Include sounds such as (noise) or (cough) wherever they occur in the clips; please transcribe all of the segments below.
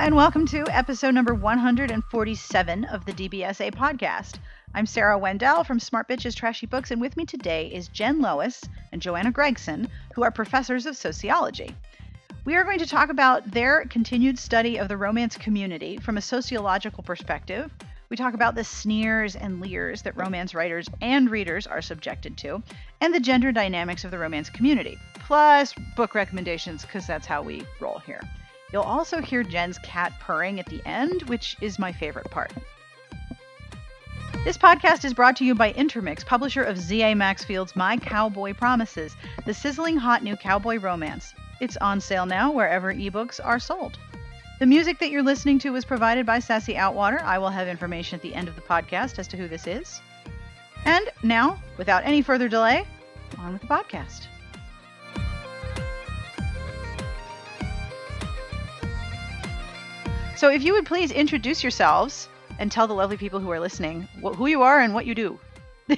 and welcome to episode number 147 of the DBSA podcast. I'm Sarah Wendell from Smart Bitches Trashy Books, and with me today is Jen Lois and Joanna Gregson, who are professors of sociology. We are going to talk about their continued study of the romance community from a sociological perspective. We talk about the sneers and leers that romance writers and readers are subjected to, and the gender dynamics of the romance community, plus book recommendations, because that's how we roll here. You'll also hear Jen's cat purring at the end, which is my favorite part. This podcast is brought to you by Intermix, publisher of Z.A. Maxfield's My Cowboy Promises, the sizzling hot new cowboy romance. It's on sale now wherever ebooks are sold. The music that you're listening to was provided by Sassy Outwater. I will have information at the end of the podcast as to who this is. And now, without any further delay, on with the podcast. So, if you would please introduce yourselves and tell the lovely people who are listening wh- who you are and what you do. (laughs)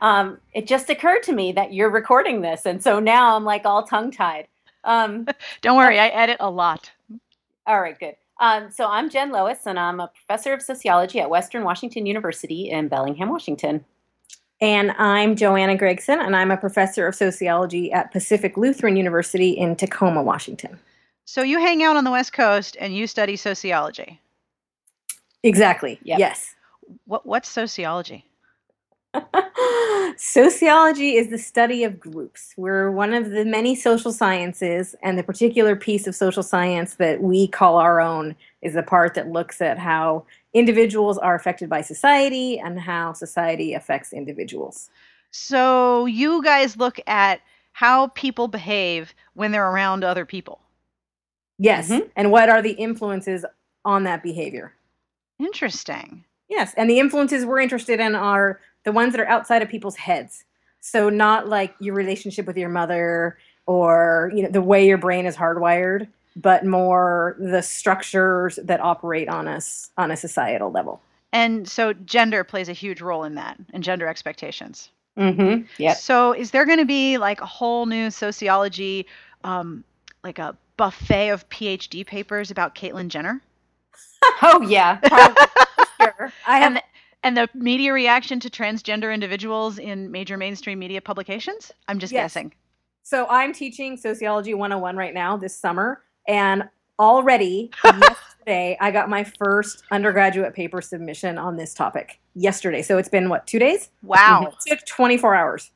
um, it just occurred to me that you're recording this, and so now I'm like all tongue tied. Um, (laughs) Don't worry, I edit a lot. all right, good. Um, so I'm Jen Lois, and I'm a professor of sociology at Western Washington University in Bellingham, Washington. And I'm Joanna Gregson, and I'm a professor of sociology at Pacific Lutheran University in Tacoma, Washington. So, you hang out on the West Coast and you study sociology. Exactly. Yep. Yes. What, what's sociology? (laughs) Sociology is the study of groups. We're one of the many social sciences, and the particular piece of social science that we call our own is the part that looks at how individuals are affected by society and how society affects individuals. So, you guys look at how people behave when they're around other people. Yes. Mhm. And what are the influences on that behavior? Interesting. Yes, and the influences we're interested in are the ones that are outside of people's heads. So not like your relationship with your mother or you know the way your brain is hardwired, but more the structures that operate on us on a societal level. And so, gender plays a huge role in that and gender expectations. Mm-hmm. Yep. So, is there going to be like a whole new sociology, um, like a buffet of PhD papers about Caitlyn Jenner? (laughs) Oh yeah, sure. I have and the, and the media reaction to transgender individuals in major mainstream media publications? I'm just Yes. guessing. so I'm teaching sociology 101 right now this summer and already (laughs) yesterday I got my first undergraduate paper submission on this topic. Yesterday. So it's been what, 2 days? Wow. It took 24 hours.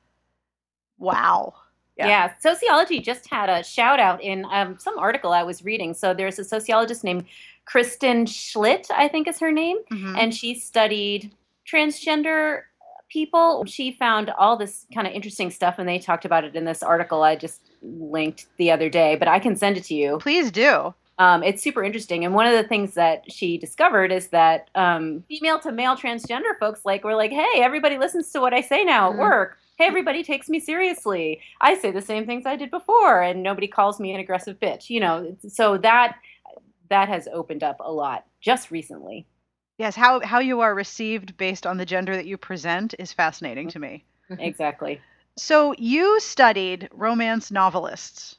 Wow. Yeah. Yeah. sociology just had a shout out in um, some article I was reading. So there's a sociologist named Kristen Schilt, I think is her name, Mhm. and she studied transgender people. She found all this kind of interesting stuff, and they talked about it in this article I just linked the other day. But I can send it to you. Please do. Um, it's super interesting, and one of the things that she discovered is that um, female to male transgender folks like were like, "Hey, everybody listens to what I say now at Mhm. work. Hey, everybody takes me seriously. I say the same things I did before, and nobody calls me an aggressive bitch." You know, so that that has opened up a lot just recently. Yes, how how you are received based on the gender that you present is fascinating to me. Mm-hmm. exactly. So you studied romance novelists.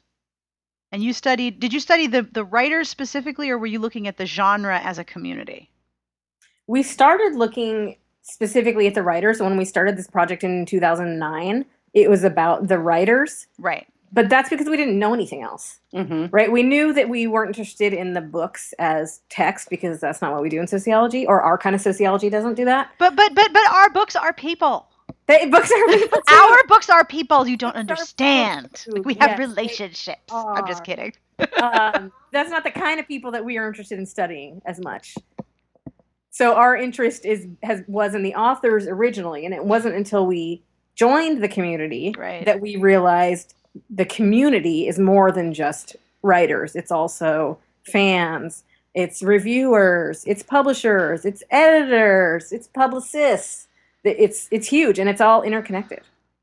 And you studied did you study the the writers specifically or were you looking at the genre as a community? we started looking specifically at the writers when we started this project in 2009 it was about the writers Right. but that's because we didn't know anything else hmm right we knew that we weren't interested in the books as text because that's not what we do in sociology or our kind of sociology doesn't do that But but but but our books are people. they, books are people too. (laughs) Our books are people you don't understand. Like we have Yes, relationships. I'm just kidding. um, (laughs) that's not the kind of people that we are interested in studying as much. So our interest is has was in the authors originally, and it wasn't until we joined the community Right. that we realized the community is more than just writers. It's also fans, it's reviewers, it's publishers, it's editors, it's publicists. It's it's huge, and it's all interconnected.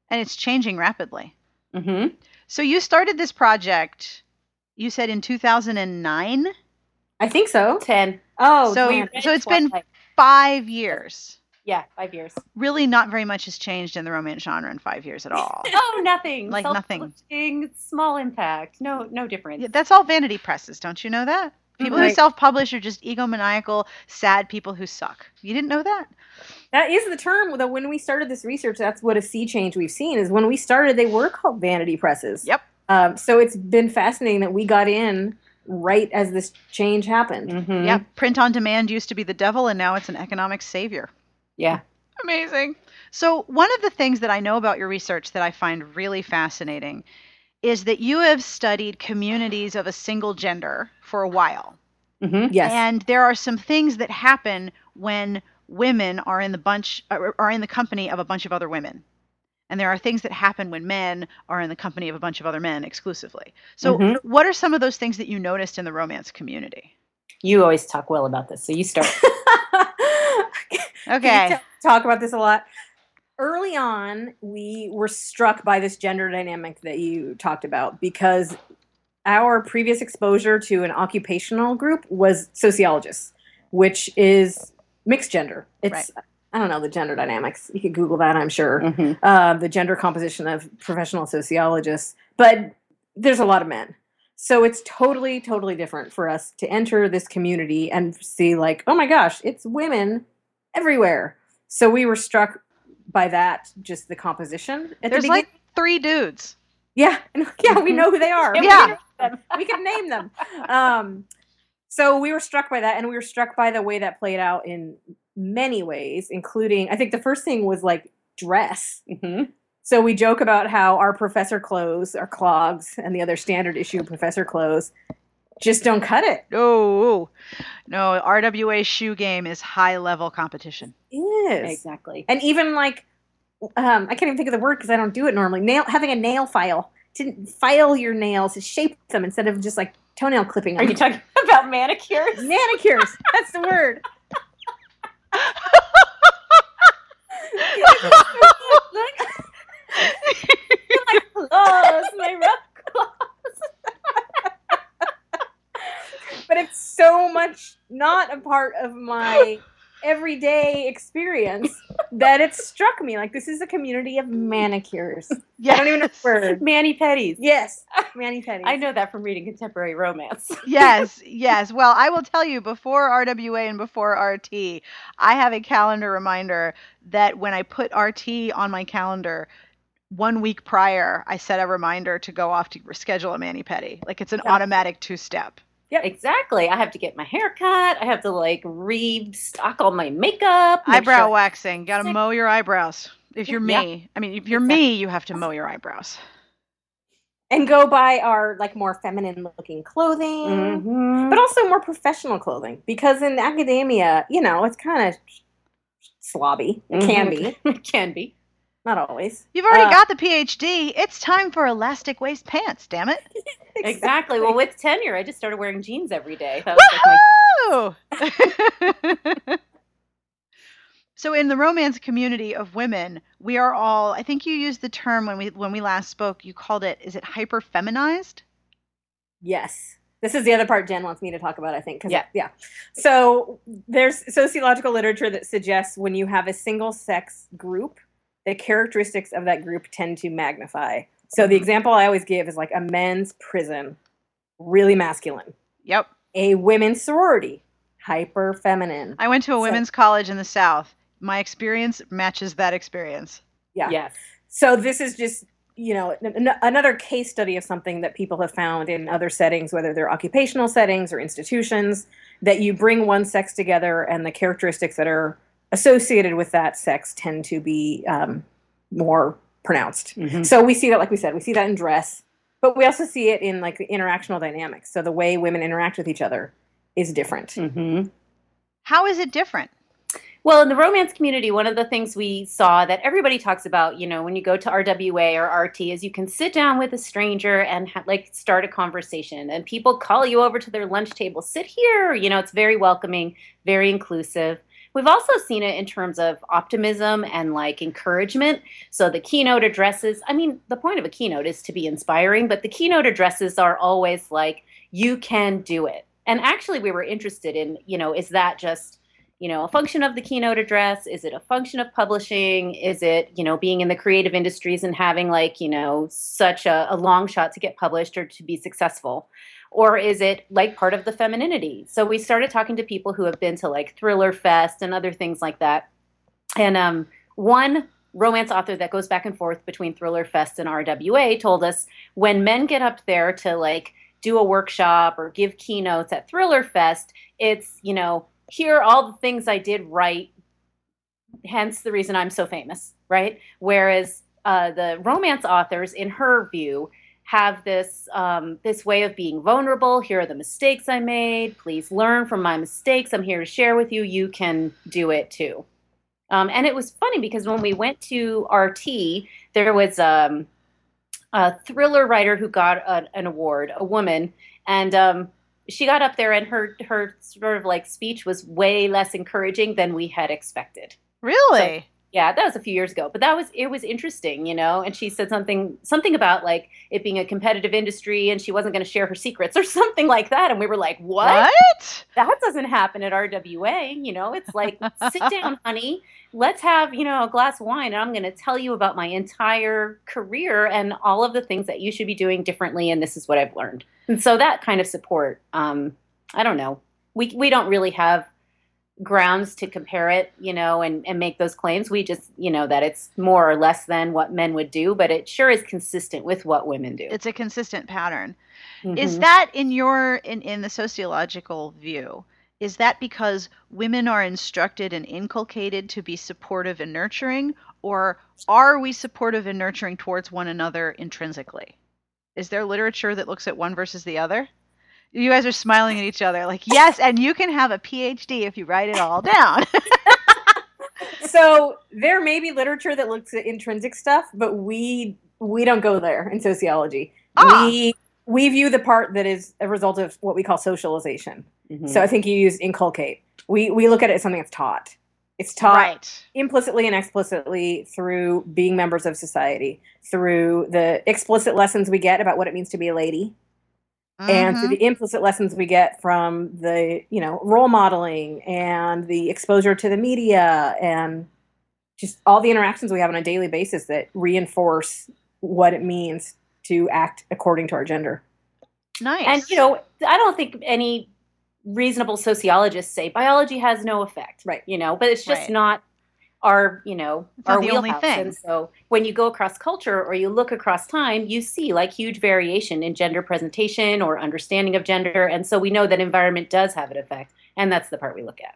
And it's changing rapidly. hmm So you started this project you said in 2009? I think so. Ten. Oh, So- man. so it's been-. 5 years. Yeah, five years. Really, not very much has changed in the romance genre in five years at all. (laughs) Oh, nothing. Like nothing. Small impact. No, no difference. Yeah, that's all vanity presses, don't you know that? People who self-publish are just egomaniacal, sad people who suck. You didn't know that? That is the term. Though when we started this research, that's what a sea change we've seen is when we started, they were called vanity presses. Yep. Um, so it's been fascinating that we got in right as this change happened. Mhm. Yep. Print on demand used to be the devil, and now it's an economic savior. Yeah. Amazing. So, one of the things that I know about your research that I find really fascinating is that you have studied communities of a single gender for a while. Mhm. Yes. And there are some things that happen when women are in the bunch are are in the company of a bunch of other women. And there are things that happen when men are in the company of a bunch of other men exclusively. So, Mhm. what are some of those things that you noticed in the romance community? You always talk well about this, so you start. (laughs) (laughs) Okay. We t- talk about this a lot. Early on, we were struck by this gender dynamic that you talked about because our previous exposure to an occupational group was sociologists, which is mixed gender. It's I don't know the gender dynamics. You could Google that, I'm sure. Mhm. uh, the gender composition of professional sociologists, but there's a lot of men. So it's totally, totally different for us to enter this community and see, like, oh my gosh, it's women everywhere. So we were struck by that, just the composition. At There's the like three dudes. yeah, (laughs) yeah, we know who they are. We Yeah. can name them. we can name them. Um, so we were struck by that, and we were struck by the way that played out in many ways, including I think the first thing was like dress. Mhm. So we joke about how our professor clothes, our clogs, and the other standard issue professor clothes just don't cut it. Oh, no, RWA shoe game is high level competition. Yes. Exactly. And even like, um, I can't even think of the word because I don't do it normally. Nail having a nail file to file your nails to shape them instead of just like toenail clipping Are you talking (laughs) about manicures? Manicures. That's the word. (laughs) Clothes, my rough clothes. but it's so much not a part of my everyday experience that it struck me like this is a community of manicures. Yeah, I don't even know the word. Manny petties. Yes, mani petties. I know that from reading contemporary romance. (laughs) yes, yes. Well, I will tell you before RWA and before RT, I have a calendar reminder that when I put RT on my calendar, one week prior, I set a reminder to go off to schedule a mani pedi. Like it's an Yeah. automatic two step. Yeah, exactly. I have to get my hair cut. I have to like restock all my makeup. Eyebrow sure- waxing. Got to mow your eyebrows. If you're Yeah. me, I mean, if you're Exactly. me, you have to mow your eyebrows. and go buy our like more feminine looking clothing. Mhm. But also more professional clothing because in academia, you know, it's kind of slobby. It can be, (laughs) It can be. Not always. You've already Uh, got the PhD. It's time for elastic waist pants. Damn it! (laughs) Exactly. Well, with tenure, I just started wearing jeans every day. That was like my Woo! (laughs) so in the romance community of women, we are all I think you used the term when we when we last spoke, you called it is it hyper feminized? Yes. This is the other part Jen wants me to talk about, I think. 'cause- Yeah. yeah. So there's sociological literature that suggests when you have a single sex group, the characteristics of that group tend to magnify. So the mm-hmm. example I always give is like a men's prison, really masculine. Yep. A women's sorority, hyper feminine. I went to a So- women's college in the South. My experience matches that experience. Yeah. yes. So this is just you know n- n- another case study of something that people have found in other settings, whether they're occupational settings or institutions, that you bring one sex together and the characteristics that are associated with that sex tend to be um, more pronounced. Mhm. So we see that, like we said, we see that in dress, but we also see it in like the interactional dynamics. So the way women interact with each other is different. Mhm. How is it different? Well, in the romance community, one of the things we saw that everybody talks about, you know, when you go to RWA or RT, is you can sit down with a stranger and ha- like start a conversation, and people call you over to their lunch table, sit here. You know, it's very welcoming, very inclusive. We've also seen it in terms of optimism and like encouragement. So the keynote addresses, I mean, the point of a keynote is to be inspiring, but the keynote addresses are always like, you can do it. And actually, we were interested in, you know, is that just you know a function of the keynote address is it a function of publishing is it you know being in the creative industries and having like you know such a, a long shot to get published or to be successful or is it like part of the femininity so we started talking to people who have been to like thriller fest and other things like that and um, one romance author that goes back and forth between thriller fest and rwa told us when men get up there to like do a workshop or give keynotes at thriller fest it's you know here are all the things I did right, hence the reason I'm so famous, right? Whereas uh, the romance authors, in her view, have this um, this way of being vulnerable. Here are the mistakes I made. Please learn from my mistakes. I'm here to share with you. You can do it too. Um, and it was funny because when we went to RT, there was um, a thriller writer who got a, an award, a woman, and um, she got up there and her her sort of like speech was way less encouraging than we had expected. Really? So, yeah, that was a few years ago, but that was it was interesting, you know. And she said something something about like it being a competitive industry, and she wasn't going to share her secrets or (laughs) something like that. And we were like, "What? What? That doesn't happen at RWA." You know, it's like, "Sit (laughs) down, honey. Let's have you know a glass of wine, and I'm going to tell you about my entire career and all of the things that you should be doing differently, and this is what I've learned." And so that kind of support, um, I don't know. We we don't really have grounds to compare it, you know, and, and make those claims. We just, you know, that it's more or less than what men would do, but it sure is consistent with what women do. It's a consistent pattern. Mhm. Is that in your in, in the sociological view? Is that because women are instructed and inculcated to be supportive and nurturing, or are we supportive and nurturing towards one another intrinsically? Is there literature that looks at one versus the other? You guys are smiling at each other like, yes, and you can have a PhD if you write it all down. (laughs) so there may be literature that looks at intrinsic stuff, but we we don't go there in sociology. Ah. We we view the part that is a result of what we call socialization. Mhm. So I think you use inculcate. We we look at it as something that's taught. It's taught right. implicitly and explicitly through being members of society, through the explicit lessons we get about what it means to be a lady, and through mm-hmm. the implicit lessons we get from the you know role modeling and the exposure to the media and just all the interactions we have on a daily basis that reinforce what it means to act according to our gender. nice. And you know, I don't think any reasonable sociologists say biology has no effect. Right. You know, but it's just Right. not our, you know, It's our the only thing. And so when you go across culture or you look across time, you see like huge variation in gender presentation or understanding of gender. And so we know that environment does have an effect. And that's the part we look at.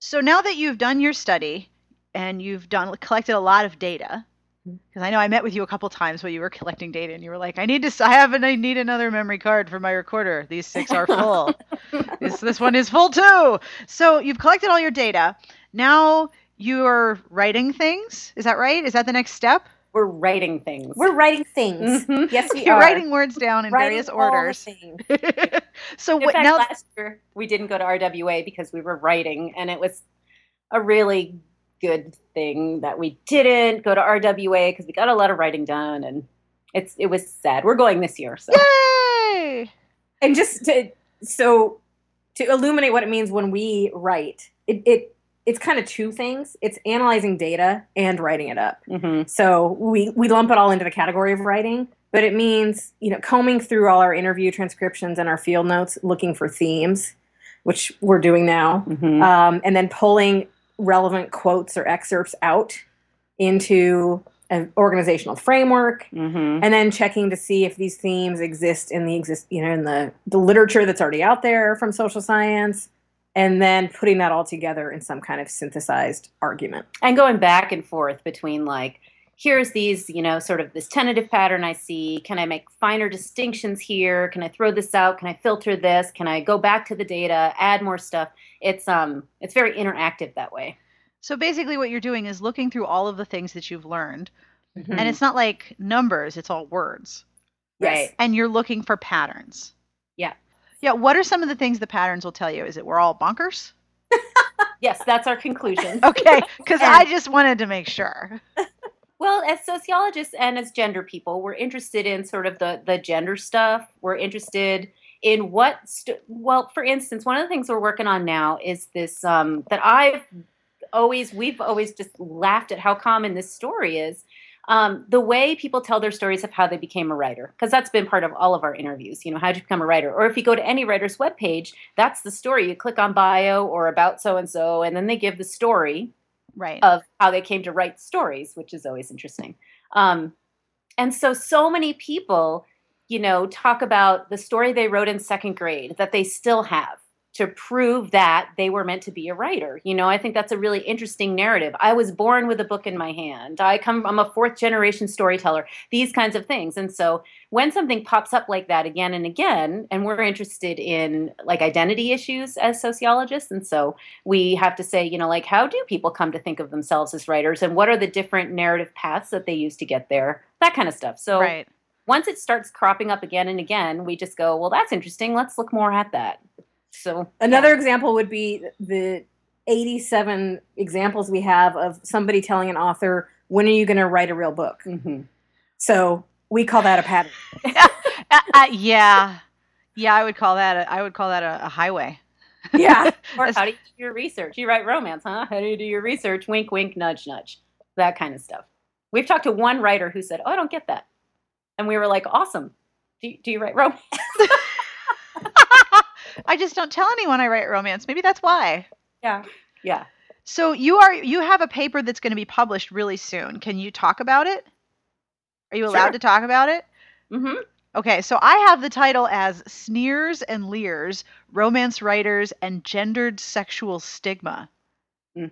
So now that you've done your study and you've done collected a lot of data, mm-hmm. because I know I met with you a couple times while you were collecting data, and you were like, "I need to, I have, and I need another memory card for my recorder. These six are full. (laughs) this this one is full too." So you've collected all your data. Now you're writing things. Is that right? Is that the next step? We're writing things. We're writing things. Mhm. Yes, we (laughs) You're are. writing words down in Writing various all the orders. (laughs) so In what fact, now? last year we didn't go to RWA because we were writing, and it was a really good thing that we didn't go to RWA because we got a lot of writing done, and it's it was sad. We're going this year, so Yay! and just to so to illuminate what it means when we write it, it it's kind of two things it's analyzing data and writing it up mhm. so we we lump it all into the category of writing but it means you know combing through all our interview transcriptions and our field notes looking for themes which we're doing now Mhm. um, and then pulling relevant quotes or excerpts out into an organizational framework Mhm. and then checking to see if these themes exist in the exist you know in the the literature that's already out there from social science and then putting that all together in some kind of synthesized argument. And going back and forth between like here's these you know sort of this tentative pattern i see. Can i make finer distinctions here? Can i throw this out? Can i filter this? Can i go back to the data add more stuff? It's um it's very interactive that way. So basically, what you're doing is looking through all of the things that you've learned, Mhm. and it's not like numbers; it's all words, right. And you're looking for patterns. Yeah. Yeah. What are some of the things the patterns will tell you? Is it we're all bonkers? (laughs) yes that's our conclusion (laughs) Okay, because I just wanted to make sure. (laughs) Well, as sociologists and as gender people, we're interested in sort of the the gender stuff. We're interested in what st- well for instance one of the things we're working on now is this um, that i've always we've always just laughed at how common this story is um, the way people tell their stories of how they became a writer because that's been part of all of our interviews you know how did you become a writer or if you go to any writer's webpage that's the story you click on bio or about so and so and then they give the story Right. of how they came to write stories, which is always interesting. Um, and so, so many people, you know, talk about the story they wrote in second grade that they still have to prove that they were meant to be a writer. You know, I think that's a really interesting narrative. I was born with a book in my hand. I come I'm a fourth generation storyteller. These kinds of things. And so when something pops up like that again and again and we're interested in like identity issues as sociologists and so we have to say, you know, like how do people come to think of themselves as writers and what are the different narrative paths that they use to get there? That kind of stuff. So right. once it starts cropping up again and again, we just go, well, that's interesting. Let's look more at that. So Another example would be the 87 examples we have of somebody telling an author, when are you going to write a real book? mhm. So we call that a pattern. (laughs) Uh, uh, yeah. Yeah, I would call that a, I would call that a, a highway. Yeah. (laughs) or how do you do your research? You write romance, huh? How do you do your research? Wink, wink, nudge, nudge. That kind of stuff. We've talked to one writer who said, "Oh, I don't get that," and we were like, "Awesome. Do do you write romance?" (laughs) I just don't tell anyone I write romance. Maybe that's why. Yeah, yeah. So you are you have a paper that's going to be published really soon. Can you talk about it? Are you allowed Sure. to talk about it? hmm Okay, so I have the title as Sneers and Leers, Romance Writers and Gendered Sexual Stigma.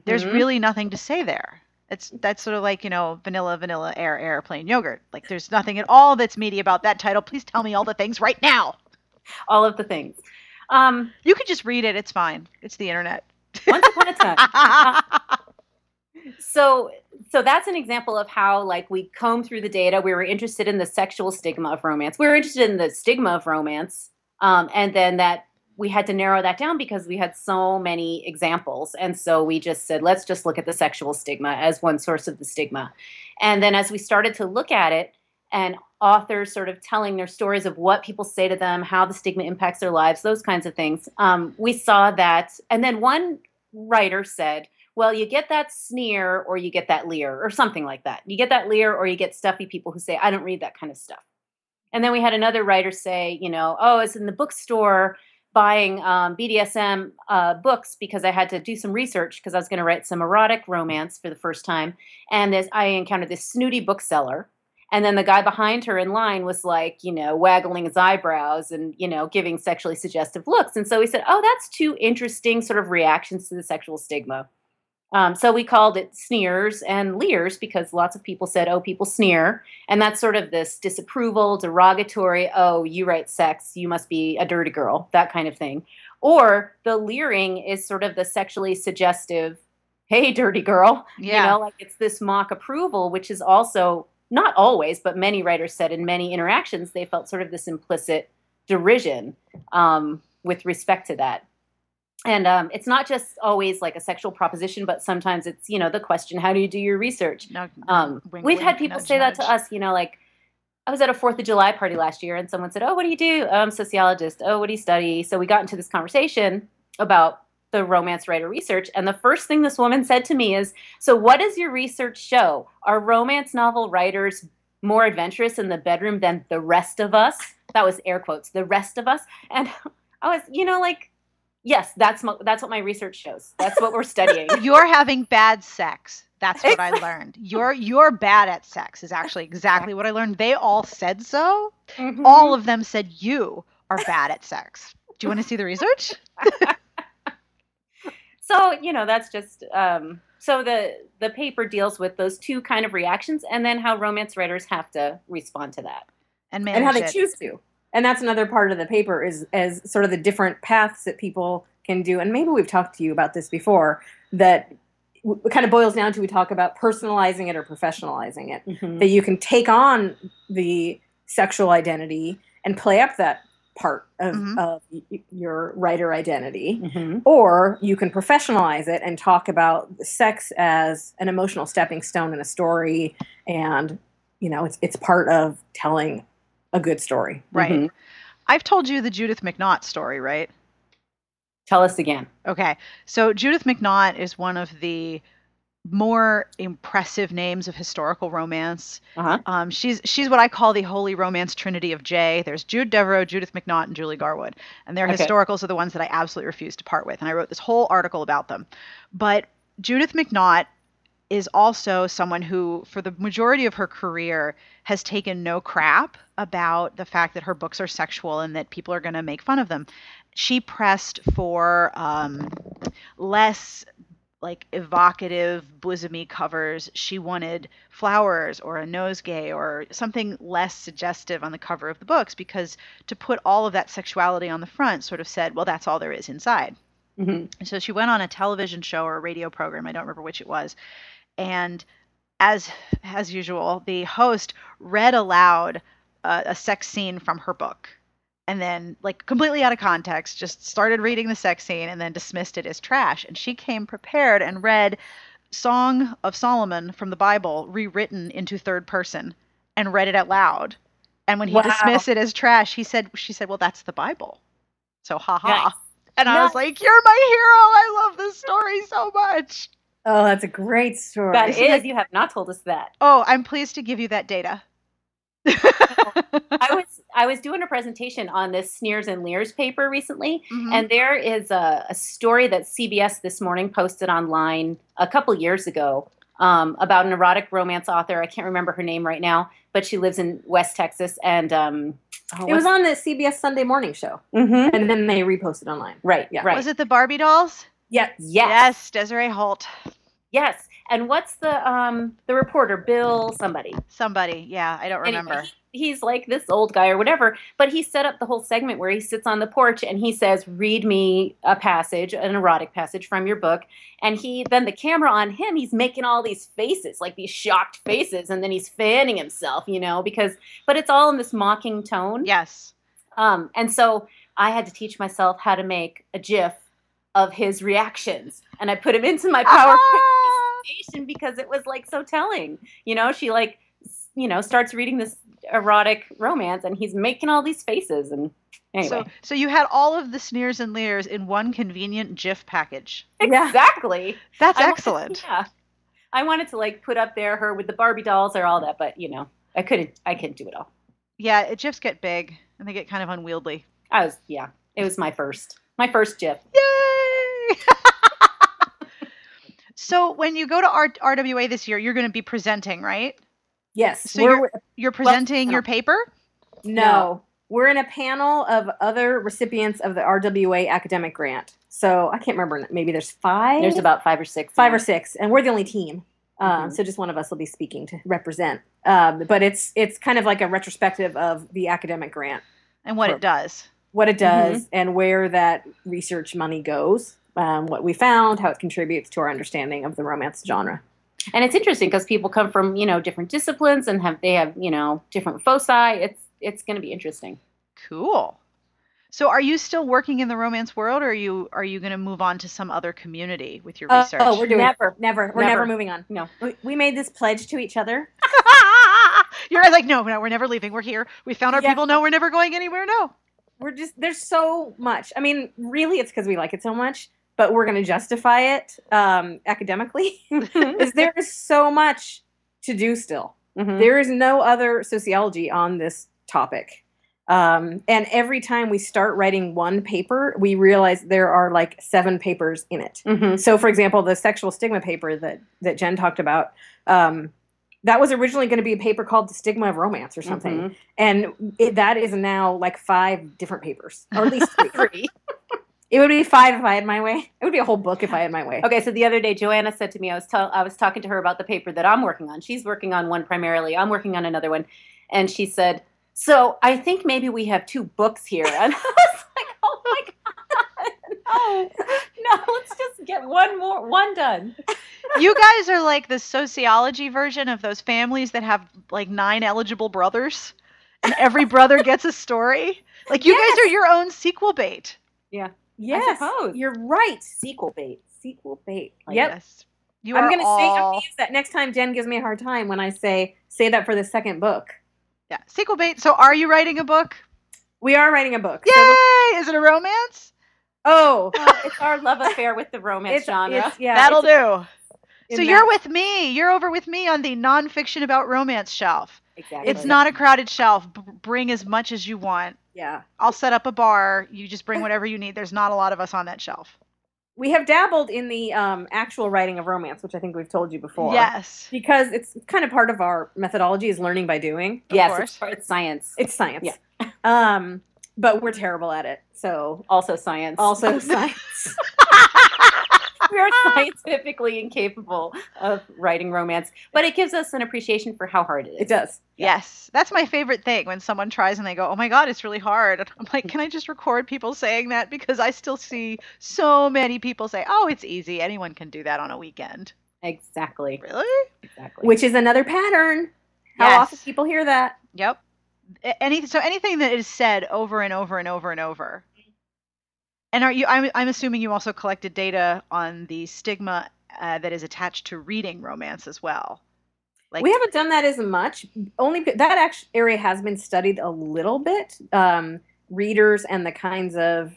There's Mhm. really nothing to say there. It's that's sort of like, you know, vanilla, vanilla, air, air, plain yogurt. Like there's nothing at all that's meaty about that title. Please tell me all the things right now. all of the things. Um, You could just read it, it's fine. It's the internet. once upon a time. (laughs) so so that's an example of how like we comb through the data we were interested in the sexual stigma of romance we were interested in the stigma of romance um, and then that we had to narrow that down because we had so many examples and so we just said let's just look at the sexual stigma as one source of the stigma and then as we started to look at it and authors sort of telling their stories of what people say to them how the stigma impacts their lives those kinds of things um, we saw that and then one writer said well, you get that sneer or you get that leer or something like that. You get that leer or you get stuffy people who say, I don't read that kind of stuff. And then we had another writer say, you know, oh, it's in the bookstore buying um, BDSM uh, books because I had to do some research because I was going to write some erotic romance for the first time. And this, I encountered this snooty bookseller. And then the guy behind her in line was like, you know, waggling his eyebrows and, you know, giving sexually suggestive looks. And so he said, oh, that's two interesting sort of reactions to the sexual stigma. Um, so we called it sneers and leers because lots of people said, oh, people sneer. And that's sort of this disapproval, derogatory, oh, you write sex, you must be a dirty girl, that kind of thing. Or the leering is sort of the sexually suggestive, hey, dirty girl. Yeah. You know, like it's this mock approval, which is also not always, but many writers said in many interactions, they felt sort of this implicit derision um, with respect to that. And um, it's not just always like a sexual proposition but sometimes it's you know the question how do you do your research? No, um, wink, we've wink, had people say that to us you know like i was at a fourth of july party last year and someone said oh what do you do? Oh, i'm a sociologist. Oh what do you study so we got into this conversation about the romance writer research and the first thing this woman said to me is so what does your research show are romance novel writers more adventurous in the bedroom than the rest of us that was air quotes the rest of us and (laughs) i was you know like yes that's mo- that's what my research shows that's what we're studying (laughs) You're having bad sex. That's what I learned. You're you're bad at sex is actually exactly what I learned. They all said so. Mhm. All of them said you are bad at sex. Do you want to see the research? (laughs) so you know that's just um, so the the paper deals with those two kind of reactions and then how romance writers have to respond to that And manage and how they it. choose to. And that's another part of the paper is as sort of the different paths that people can do. And maybe we've talked to you about this before. That it kind of boils down to we talk about personalizing it or professionalizing it. Mm-hmm. That you can take on the sexual identity and play up that part of, Mhm. of y- your writer identity. Mm-hmm. Or you can professionalize it and talk about sex as an emotional stepping stone in a story, and you know it's it's part of telling a good story. Right. Mhm. I've told you the Judith McNaught story, right? Tell us again. Okay. So Judith McNaught is one of the more impressive names of historical romance. Uh-huh. Um, she's she's what I call the holy romance trinity of J. There's Jude Deveraux, Judith McNaught, and Julie Garwood, and their Okay. historicals are the ones that I absolutely refuse to part with. And I wrote this whole article about them. But Judith McNaught is also someone who, for the majority of her career, has taken no crap about the fact that her books are sexual and that people are going to make fun of them. She pressed for um, less like evocative bosomy covers. She wanted flowers or a nosegay or something less suggestive on the cover of the books because to put all of that sexuality on the front sort of said, well, that's all there is inside. hmm so she went on a television show or a radio program, I don't remember which it was, and as as usual, the host read aloud a, a sex scene from her book. And then, like completely out of context, just started reading the sex scene and then dismissed it as trash. And she came prepared and read Song of Solomon from the Bible, rewritten into third person, and read it out loud. And when he Wow. dismissed it as trash, he said, "She said, well, that's the Bible." So, ha ha. Nice. And I was like, "You're my hero! I love this story so much." Oh, that's a great story. That Isn't you have not told us that. Oh, I'm pleased to give you that data. (laughs) I was I was doing a presentation on this Sneers and Leers paper recently, Mhm. and there is a, a story that CBS this morning posted online a couple years ago um, about an erotic romance author. I can't remember her name right now, but she lives in West Texas, and um, oh, it was on the CBS Sunday Morning Show, hmm and then they reposted online. right, Yeah. right, Was it the Barbie dolls? Yes. yes, Yes, Desiree Holt. yes. And what's the um the reporter Bill somebody? Somebody. Yeah, I don't Anyway, remember. he- he's like this old guy or whatever, but he set up the whole segment where he sits on the porch and he says, "Read me a passage, an erotic passage from your book." And he then the camera on him, he's making all these faces, like these shocked faces, and then he's fanning himself, you know, because but it's all in this mocking tone. Yes. Um, and so I had to teach myself how to make a GIF of his reactions, and I put him into my PowerPoint Ah! Presentation because it was like so telling. You know, she like, you know, starts reading this erotic romance, and he's making all these faces, and anyway, So, so you had all of the sneers and leers in one convenient GIF package. Exactly. That's I wanted- excellent. yeah, I wanted to like put up there her with the Barbie dolls or all that, but you know, I couldn't. I couldn't do it all. Yeah, it, GIFs get big and they get kind of unwieldy. I was, yeah, it was my first, my first GIF. Yay! (laughs) so when you go to R- RWA this year, you're going to be presenting, right? Yes. So we're, You're presenting no. your paper. no, No. we're in a panel of other recipients of the RWA academic grant. So I can't remember. Maybe there's five. There's about five or six. five now. or six, and we're the only team. Um, Mhm. So just one of us will be speaking to represent. Um, but it's it's kind of like a retrospective of the academic grant, and what Sure. it does. what it does, Mm-hmm. and where that research money goes, um, what we found, how it contributes to our understanding of the romance genre. and it's interesting because people come from you know different disciplines and have they have you know different foci it's it's going to be interesting Cool. So are you still working in the romance world, or are you are you going to move on to some other community with your Oh, research? oh, we're doing Never. never. We're Never. never moving on. no We, we made this pledge to each other. (laughs) You're like, no, no, we're never leaving. We're here. We found our Yeah. people. No, we're never going anywhere. No. We're just there's so much. I mean, really, it's because we like it so much, but we're going to justify it um, academically. (laughs) is there is so much to do still. Mhm. There is no other sociology on this topic. Um, and every time we start writing one paper, we realize there are like seven papers in it. Mhm. So, for example, the sexual stigma paper that that Jen talked about, um, that was originally going to be a paper called "The Stigma of Romance" or something, Mhm. and it, that is now like five different papers, or at least three. (laughs) Three. it would be five if I had my way. It would be a whole book if I had my way. okay so the other day joanna said to me i was tell i was talking to her about the paper that i'm working on she's working on one primarily i'm working on another one and she said so i think maybe we have two books here and (laughs) i was like oh my god (laughs) no no let's just get one more one done you guys are like the sociology version of those families that have like nine eligible brothers, and every brother gets a story. Like you guys are your own sequel bait. Yes, suppose. you're right. sequel bait Sequel bait. Like yep. Yes. You I'm are gonna say I'm all gonna use that next time Jen gives me a hard time when I say say that for the second book. yeah sequel bait. So are you writing a book? We are writing a book. Yay! So the- Is it a romance? oh, (laughs) it's our love affair with the romance it's, genre. it's- yeah, That'll do. So that- you're with me. You're over with me on the nonfiction about romance shelf. exactly. It's not a crowded shelf. B- bring as much as you want. Yeah. I'll set up a bar. You just bring whatever you need. There's not a lot of us on that shelf. We have dabbled in the um, actual writing of romance, which I think we've told you before. Yes. Because it's kind of part of our methodology is learning by doing. Of yes, course. it's, it's science. It's science. Yeah. (laughs) Um, but we're terrible at it. So also science. also (laughs) science. (laughs) (laughs) we are (laughs) scientifically incapable of writing romance, but it gives us an appreciation for how hard it is. It does. Yes. That's my favorite thing when someone tries and they go, oh my God, it's really hard. And I'm like, mm-hmm. can I just record people saying that? Because I still see so many people say, oh, it's easy. Anyone can do that on a weekend. Exactly. Really? Exactly. Which is another pattern. How Yes. often people hear that? Yep. Any so anything that is said over and over and over and over. And are you? I'm I'm assuming you also collected data on the stigma uh, that is attached to reading romance as well. Like we haven't done that as much. Only that actually area has been studied a little bit. Um, readers and the kinds of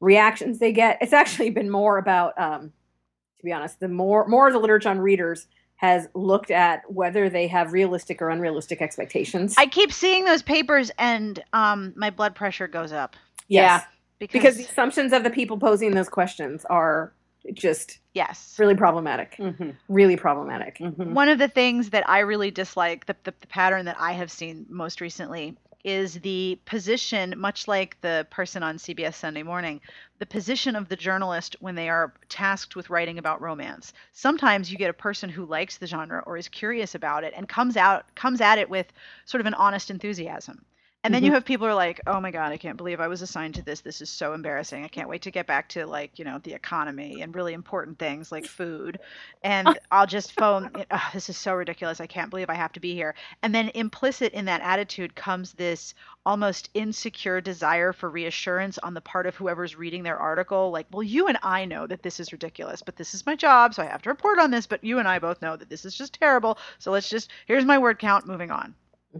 reactions they get. It's actually been more about, um, to be honest, the more more of the literature on readers has looked at whether they have realistic or unrealistic expectations. I keep seeing those papers and um my blood pressure goes up yes, because, because the assumptions of the people posing those questions are just yes. really problematic. Mhm, Really problematic. mhm. One of the things that I really dislike, the, the, the pattern that I have seen most recently, is the position, much like the person on CBS Sunday Morning, the position of the journalist when they are tasked with writing about romance. Sometimes you get a person who likes the genre or is curious about it and comes out comes at it with sort of an honest enthusiasm. And then you mm-hmm. have people who are like, "Oh my god, I can't believe I was assigned to this. This is so embarrassing. I can't wait to get back to like, you know, the economy and really important things like food." And (laughs) I'll just phone, "Ugh, "This is so ridiculous. I can't believe I have to be here." And then implicit in that attitude comes this almost insecure desire for reassurance on the part of whoever's reading their article like, "Well, you and I know that this is ridiculous, but this is my job, so I have to report on this, but you and I both know that this is just terrible. So let's just here's my word count, moving on."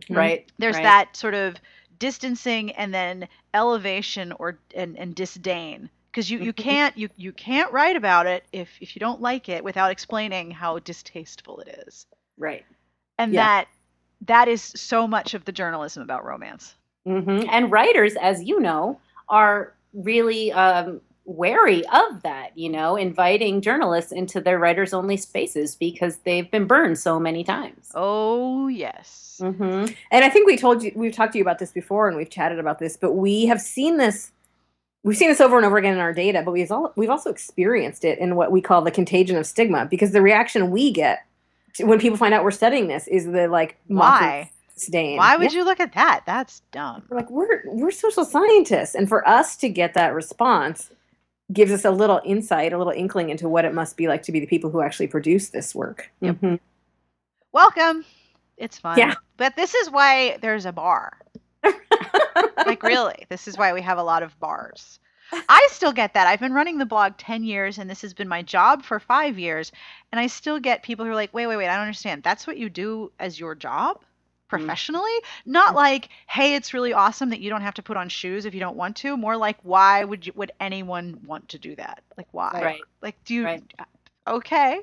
Right. there's right. that sort of distancing and then elevation or and, and disdain because you, you Mhm. can't you, you can't write about it if if you don't like it without explaining how distasteful it is Right. and Yeah. that that is so much of the journalism about romance hmm And writers, as you know, are really um, wary of that, you know, inviting journalists into their writers only spaces because they've been burned so many times. oh yes hmm And I think we told you we've talked to you about this before and we've chatted about this, but we have seen this we've seen this over and over again in our data, but we've all, we've also experienced it in what we call the contagion of stigma because the reaction we get to, when people find out we're studying this is the like why disdain. why would Yeah. you look at that that's dumb We're like we're we're social scientists and for us to get that response gives us a little insight, a little inkling into what it must be like to be the people who actually produce this work. hmm welcome. It's fun. Yeah. but this is why there's a bar. (laughs) Like really this is why we have a lot of bars. I still get that. I've been running the blog 10 years and this has been my job for five years and i still get people who are like wait wait wait i don't understand. That's what you do as your job Mm-hmm. professionally. Not mm-hmm. like hey it's really awesome that you don't have to put on shoes if you don't want to. More like why would you would anyone want to do that? Like why? Right. like do you Right. Uh, okay.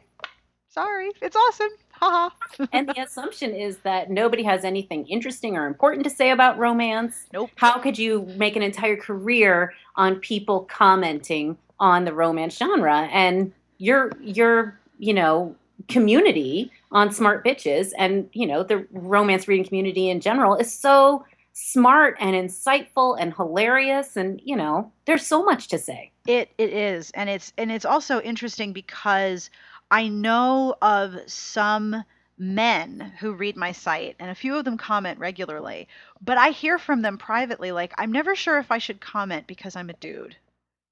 Sorry. It's awesome. Haha and the (laughs) assumption is that nobody has anything interesting or important to say about romance. Nope. How could you make an entire career on people commenting on the romance genre? And you're you're you know community on smart bitches and you know the romance reading community in general is so smart and insightful and hilarious and you know there's so much to say It it is, and it's and it's also interesting because I know of some men who read my site, and a few of them comment regularly. But I hear from them privately, like I'm never sure if I should comment because I'm a dude.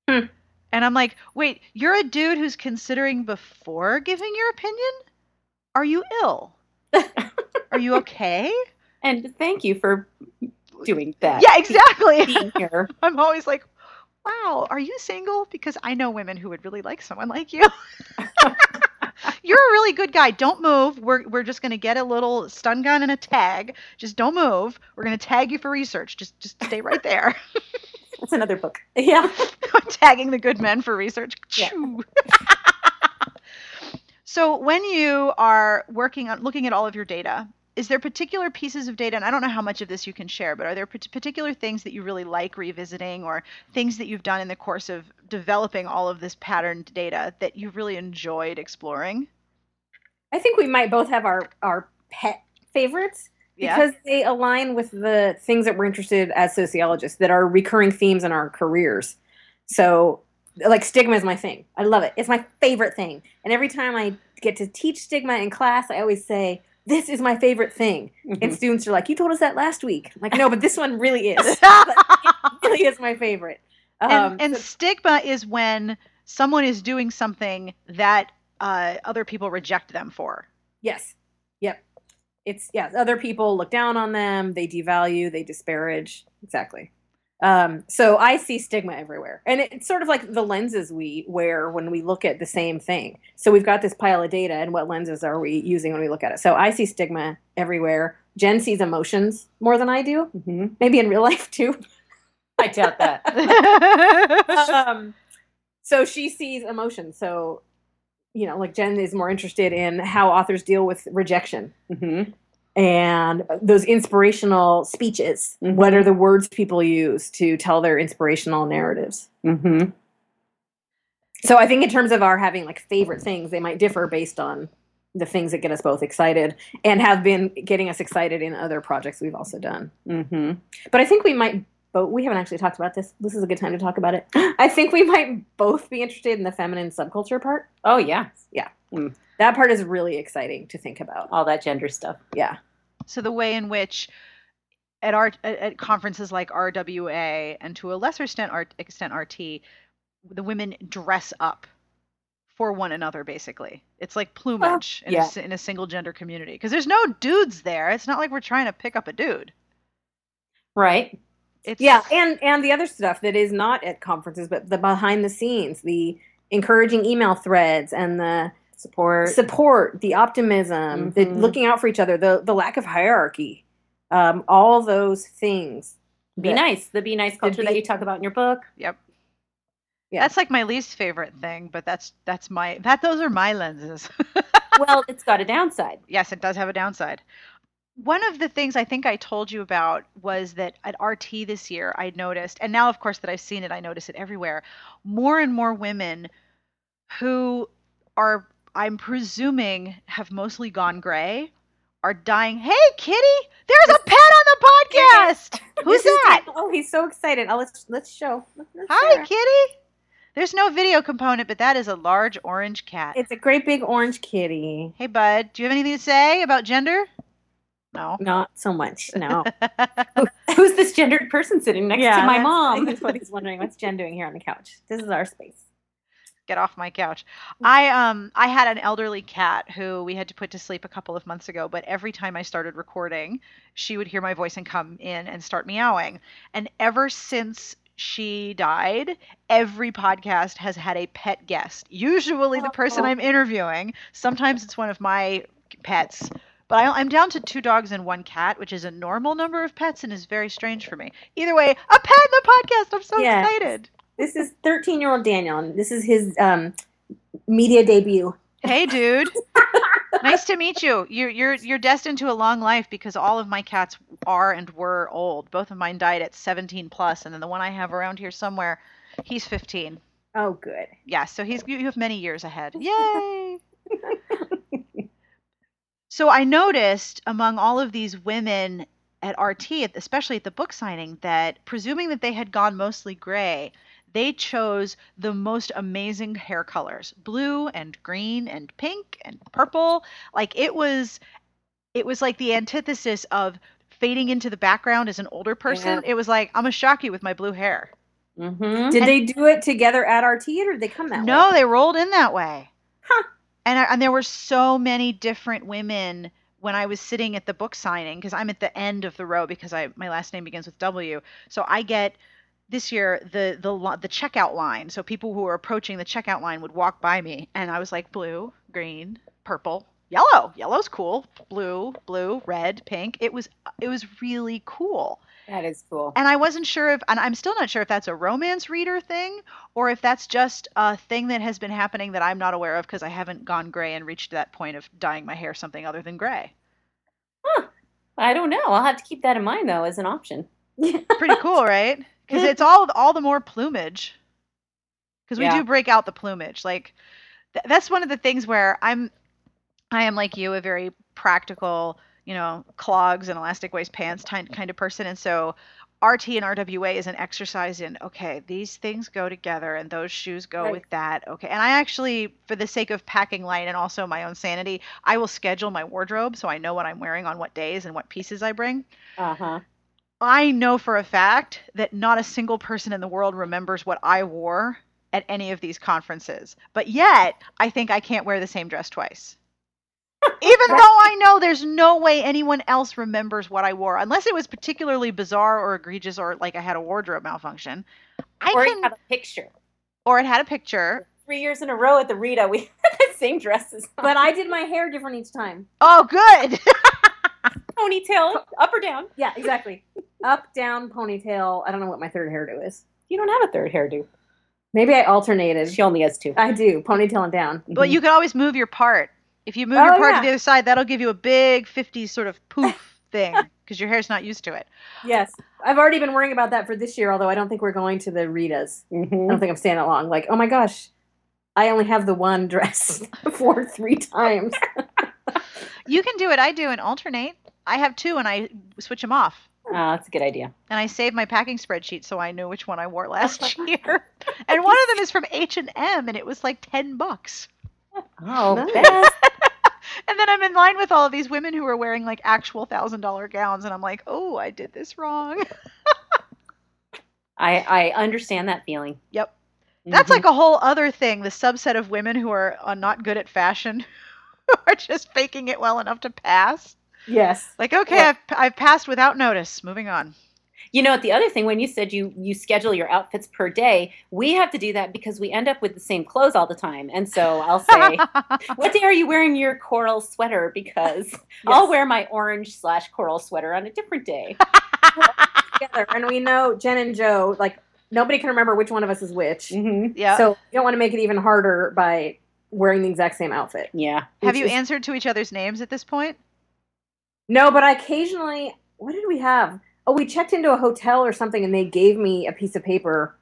Hmm. And I'm like, wait, you're a dude who's considering before giving your opinion? Are you ill? (laughs) Are you okay? and thank you for doing that yeah, exactly. being here (laughs) I'm always like, wow, are you single? Because I know women who would really like someone like you. (laughs) You're a really good guy. Don't move. We're we're just gonna get a little stun gun and a tag. Just don't move. We're gonna tag you for research. Just just stay right there. That's another book. (laughs) Yeah. (laughs) Tagging the good men for research. Yeah. (laughs) So when you are working on looking at all of your data, is there particular pieces of data and i don't know how much of this you can share but are there particular things that you really like revisiting or things that you've done in the course of developing all of this patterned data that you've really enjoyed exploring I think we might both have our our pet favorites yeah because they align with the things that we're interested as sociologists that are recurring themes in our careers. So, like stigma is my thing. I love it. It's my favorite thing. And every time I get to teach stigma in class, I always say, "This is my favorite thing." And students are like, "You told us that last week." I'm like, "No, but this one really is. (laughs) it really is my favorite." Um, and, and so- stigma is when someone is doing something that uh, other people reject them for Yes. It's yeah, other people look down on them, they devalue, they disparage. Exactly. Um, so I see stigma everywhere. And it's sort of like the lenses we wear when we look at the same thing. So we've got this pile of data and what lenses are we using when we look at it? So I see stigma everywhere. Jen sees emotions more than I do. hmm Maybe in real life too. (laughs) I doubt that. (laughs) (laughs) um, so she sees emotions. So, you know, like Jen is more interested in how authors deal with rejection hmm and those inspirational speeches. Mhm. What are the words people use to tell their inspirational narratives? hmm So I think in terms of our having like favorite things, they might differ based on the things that get us both excited and have been getting us excited in other projects we've also done. hmm But I think we might both we haven't actually talked about this. This is a good time to talk about it. (gasps) I think we might both be interested in the feminine subculture part. Oh yeah, Yeah. Mm. That part is really exciting to think about. all that gender stuff. Yeah. So the way in which at art at, at conferences like RWA and to a lesser extent art, extent RT, the women dress up for one another basically. It's like plumage in, a in a single gender community because there's no dudes there. It's not like we're trying to pick up a dude. Right. It's Yeah, and and the other stuff that is not at conferences, but the behind the scenes, the encouraging email threads and the Support. support, the optimism, the Mhm. looking out for each other, the the lack of hierarchy, um, all those things. be that- nice. The be nice culture be- that you talk about in your book. Yep. Yeah. That's like my least favorite thing, but that's that's my that those are my lenses. (laughs) well, it's got a downside. yes, it does have a downside. One of the things I think I told you about was that at RT this year, I noticed, and now, of course, that I've seen it, I notice it everywhere. More and more women who are, I'm presuming, have mostly gone gray are dying. Hey, Kitty, there's a pet on the podcast. (laughs) Who's that? Oh, he's so excited. Oh, let's let's show. Let's Hi, share. Kitty. There's no video component, but that is a large orange cat. It's a great big orange kitty. Hey, bud, do you have anything to say about gender? No. Not so much. No. (laughs) (laughs) Who's this gendered person sitting next to my mom? That's what he's wondering. What's Jen doing here on the couch? This is our space. Get off my couch. I um I had an elderly cat who we had to put to sleep a couple of months ago, but every time I started recording, she would hear my voice and come in and start meowing. And ever since she died, every podcast has had a pet guest. Usually the person Oh. I'm interviewing. Sometimes it's one of my pets. But I, I'm down to two dogs and one cat, which is a normal number of pets and is very strange for me. Either way, a pet in the podcast. I'm so Yes. excited. This is 13 year old Daniel, and this is his um, media debut. Hey, (laughs) dude. nice to meet you. You're you're you're destined to a long life because all of my cats are and were old. Both of mine died at 17 plus, and then the one I have around here somewhere, he's 15. Oh, good. Yeah, so he's you have many years ahead. (laughs) Yay! (laughs) so I noticed among all of these women at RT, especially at the book signing, that presuming that they had gone mostly gray, they chose the most amazing hair colors blue and green and pink and purple. Like it was it was like the antithesis of fading into the background as an older person. It was like i'm gonna shock you with my blue hair. Hmm Did they do it together at RT, or did they come that no way? No, they rolled in that way. Huh. And, I, and there were so many different women when i was sitting at the book signing because i'm at the end of the row because i my last name begins with w. So i get this year the the the checkout line. So people who were approaching the checkout line would walk by me and i was like blue green purple, yellow. Yellow's cool. Blue, blue, red, pink. It was it was really cool. That is cool. And I wasn't sure if, and I'm still not sure if that's a romance reader thing or if that's just a thing that has been happening that I'm not aware of because I haven't gone gray and reached that point of dyeing my hair something other than gray. Huh. I don't know. I'll have to keep that in mind though as an option. (laughs) Pretty cool, right? Because it's all all the more plumage. Because we Yeah. do break out the plumage. Like th- that's one of the things where I'm, I am like you, a very practical, you know, clogs and elastic waist pants kind kind of person, and so. RT and RWA is an exercise in okay, these things go together and those shoes go Right. with that. Okay. And I actually, for the sake of packing light and also my own sanity, I will schedule my wardrobe so I know what I'm wearing on what days and what pieces I bring. Uh huh. I know for a fact that not a single person in the world remembers what I wore at any of these conferences. But yet, I think I can't wear the same dress twice. Even though I know there's no way anyone else remembers what I wore, unless it was particularly bizarre or egregious or like I had a wardrobe malfunction. I Or can, you have a picture. or it had a picture. Three years in a row at the Rita, we (laughs) had the same dresses. on. But I did my hair different each time. Oh, good. (laughs) ponytail, up or down. Yeah, exactly. Up, down, ponytail. I don't know what my third hairdo is. You don't have a third hairdo. Maybe I alternated. She only has two. I do ponytail and down. but you can always move your part. If you move Oh, your part yeah. to the other side, that'll give you a big 50s sort of poof (laughs) thing because your hair's not used to it. Yes, I've already been worrying about that for this year. Although I don't think we're going to the Ritas. I Mhm. don't think I'm staying that long. Like, oh my gosh, I only have the one (laughs) dress (laughs) for three times. You can do it. I do and alternate. I have two and I switch them off. Oh, that's a good idea. And I save my packing spreadsheet so I know which one I wore last year. And one of them is from H&M and it was like 10 bucks. Oh, Nice. And then I'm in line with all of these women who are wearing like actual $1000 gowns and I'm like, "Oh, I did this wrong." I I understand that feeling. Yep. That's Mhm. like a whole other thing, the subset of women who are uh, not good at fashion (laughs) who are just faking it well enough to pass. yes. Like, okay, Well- I've, I've passed without notice. Moving on. You know, what the other thing when you said you you schedule your outfits per day, we have to do that because we end up with the same clothes all the time. And so I'll say, (laughs) "What day are you wearing your coral sweater?" Because (laughs) I'll wear my orange slash coral sweater on a different day. (laughs) Together, and we know Jen and Joe. Like nobody can remember which one of us is which. hmm yeah. So you don't want to make it even harder by wearing the exact same outfit. Yeah. Have you is- answered to each other's names at this point? No, but I occasionally. What did we have? Oh, we checked into a hotel or something, and they gave me a piece of paper,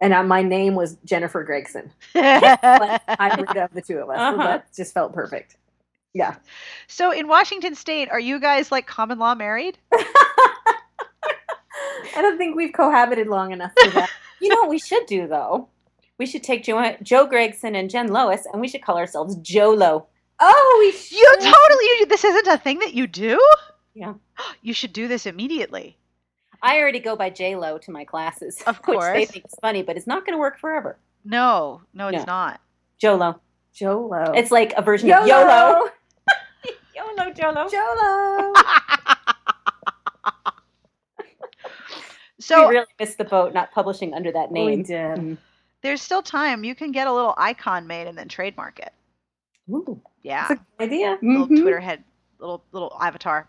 and uh, my name was Jennifer Gregson. (laughs) Hybrid of the two of us. Uh-huh. that just felt perfect. Yeah. so in Washington State, are you guys like common law married? (laughs) I don't think we've cohabited long enough for that. You know what we should do though? We should take Joe, Joe Gregson and Jen Lois, and we should call ourselves Jolo. oh, we should. You totally. You, this isn't a thing that you do. Yeah. (gasps) You should do this immediately. I already go by J Lo to my classes, Of (laughs) which they think it's funny, but it's not going to work forever. No, no, it's No. not. Jolo. Jolo. It's like a version YOLO. of (laughs) YOLO. YOLO, Jolo. Jolo. (laughs) so we really missed the boat not publishing under that we name. did. Mm. there's still time. You can get a little icon made and then trademark it. Ooh. Yeah. That's a good idea. little Mhm. Twitter head, little little avatar.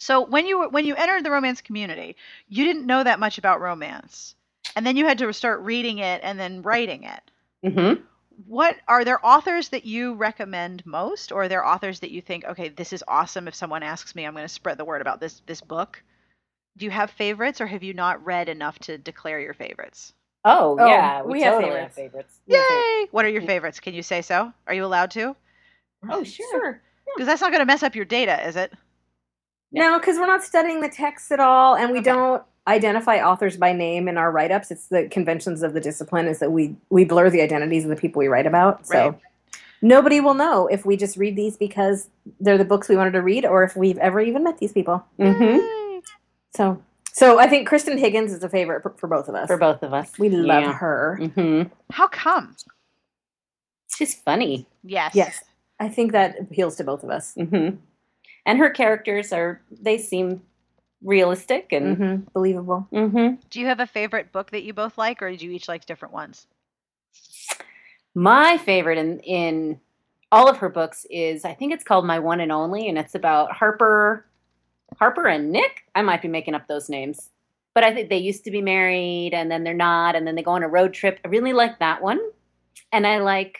So when you were when you entered the romance community, you didn't know that much about romance, and then you had to start reading it and then writing it. Mhm. What are there authors that you recommend most, or are there authors that you think, okay, this is awesome? If someone asks me, I'm going to spread the word about this this book. Do you have favorites, or have you not read enough to declare your favorites? Oh, Oh, yeah. we have totally favorites. favorites. We have Yay! What are your favorites? Can you say so? Are you allowed to? Oh, sure. Because that's not going to mess up your data, is it? No, because we're not studying the text at all, and we Okay. don't identify authors by name in our write-ups. It's the conventions of the discipline is that we we blur the identities of the people we write about. So Right. nobody will know if we just read these because they're the books we wanted to read, or if we've ever even met these people. hmm So, so I think Kristan Higgins is a favorite for, for both of us. For both of us. we love Yeah. her. hmm How come? She's funny. Yes. Yes, I think that appeals to both of us. hmm And her characters are, they seem realistic and. hmm Believable. hmm Do you have a favorite book that you both like, or do you each like different ones? My favorite in in all of her books is I think it's called My One and Only, and it's about Harper, Harper and Nick. I might be making up those names, but I think they used to be married and then they're not, and then they go on a road trip. I really like that one, and I like